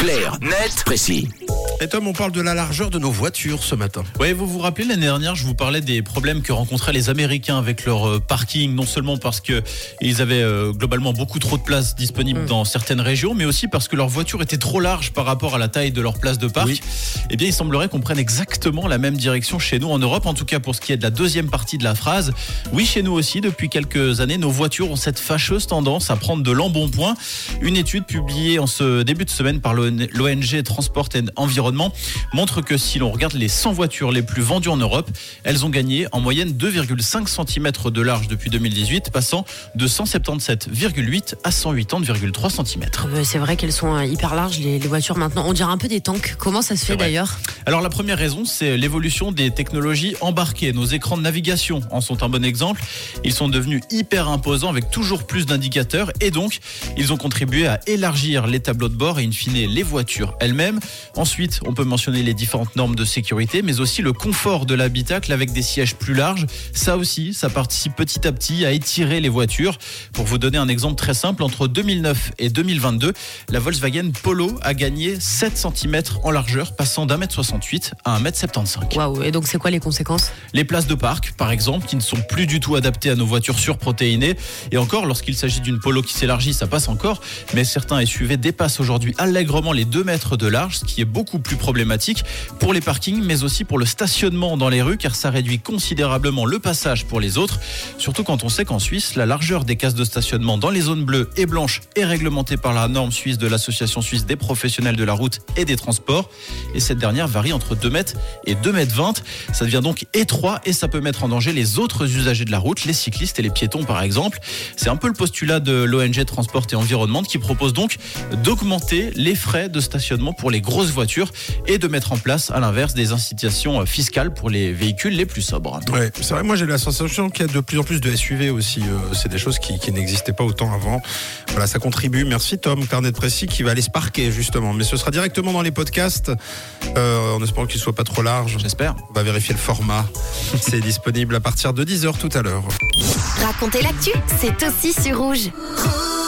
Clair, net, précis. Et Tom, on parle de la largeur de nos voitures ce matin. Oui, vous vous rappelez l'année dernière, je vous parlais des problèmes que rencontraient les Américains avec leur euh, parking, non seulement parce que ils avaient euh, globalement beaucoup trop de place disponible dans certaines régions, mais aussi parce que leur voiture était trop large par rapport à la taille de leur place de parc. Oui. Eh bien, il semblerait qu'on prenne exactement la même direction chez nous en Europe, en tout cas pour ce qui est de la deuxième partie de la phrase. Oui, chez nous aussi, depuis quelques années, nos voitures ont cette fâcheuse tendance à prendre de l'embonpoint. Une étude publiée en ce début de semaine par l'ONG Transport and Environnement montre que si l'on regarde les 100 voitures les plus vendues en Europe, elles ont gagné en moyenne 2,5 cm de large depuis 2018, passant de 177,8 à 180,3 cm. Euh, C'est vrai qu'elles sont euh, hyper larges, les, les voitures maintenant. On dirait un peu des tanks. Comment ça se fait d'ailleurs? Alors la première raison, c'est l'évolution des technologies embarquées. Nos écrans de navigation en sont un bon exemple. Ils sont devenus hyper imposants avec toujours plus d'indicateurs et donc ils ont contribué à élargir les tableaux de bord et in fine les voitures elles-mêmes. Ensuite, on peut mentionner les différentes normes de sécurité, mais aussi le confort de l'habitacle avec des sièges plus larges. Ça aussi, ça participe petit à petit à étirer les voitures. Pour vous donner un exemple très simple, entre 2009 et 2022, la Volkswagen Polo a gagné 7 cm en largeur, passant d'un mètre 68 à 1 mètre 75. Waouh, et donc c'est quoi les conséquences? Les places de parc, par exemple, qui ne sont plus du tout adaptées à nos voitures surprotéinées. Et encore, lorsqu'il s'agit d'une Polo qui s'élargit, ça passe encore. Mais certains SUV dépassent aujourd'hui allègrement les 2 mètres de large, ce qui est beaucoup plus problématique pour les parkings, mais aussi pour le stationnement dans les rues, car ça réduit considérablement le passage pour les autres. Surtout quand on sait qu'en Suisse, la largeur des cases de stationnement dans les zones bleues et blanches est réglementée par la norme suisse de l'Association suisse des professionnels de la route et des transports. Et cette dernière varie entre 2 mètres et 2 mètres 20. Ça devient donc étroit et ça peut mettre en danger les autres usagers de la route, les cyclistes et les piétons par exemple. C'est un peu le postulat de l'ONG Transport et Environnement qui propose donc d'augmenter les frais de stationnement pour les grosses voitures et de mettre en place à l'inverse des incitations fiscales pour les véhicules les plus sobres. Ouais, c'est vrai, moi j'ai la sensation qu'il y a de plus en plus de SUV aussi. euh, c'est des choses qui, qui n'existaient pas autant avant. Voilà, ça contribue. Merci Tom, carnet de précis qui va aller se parquer justement. Mais ce sera directement dans les podcasts, euh, en espérant qu'il soit pas trop large. J'espère. On va vérifier le format. c'est disponible à partir de 10h tout à l'heure. Racontez l'actu, c'est aussi sur rouge. Rouge.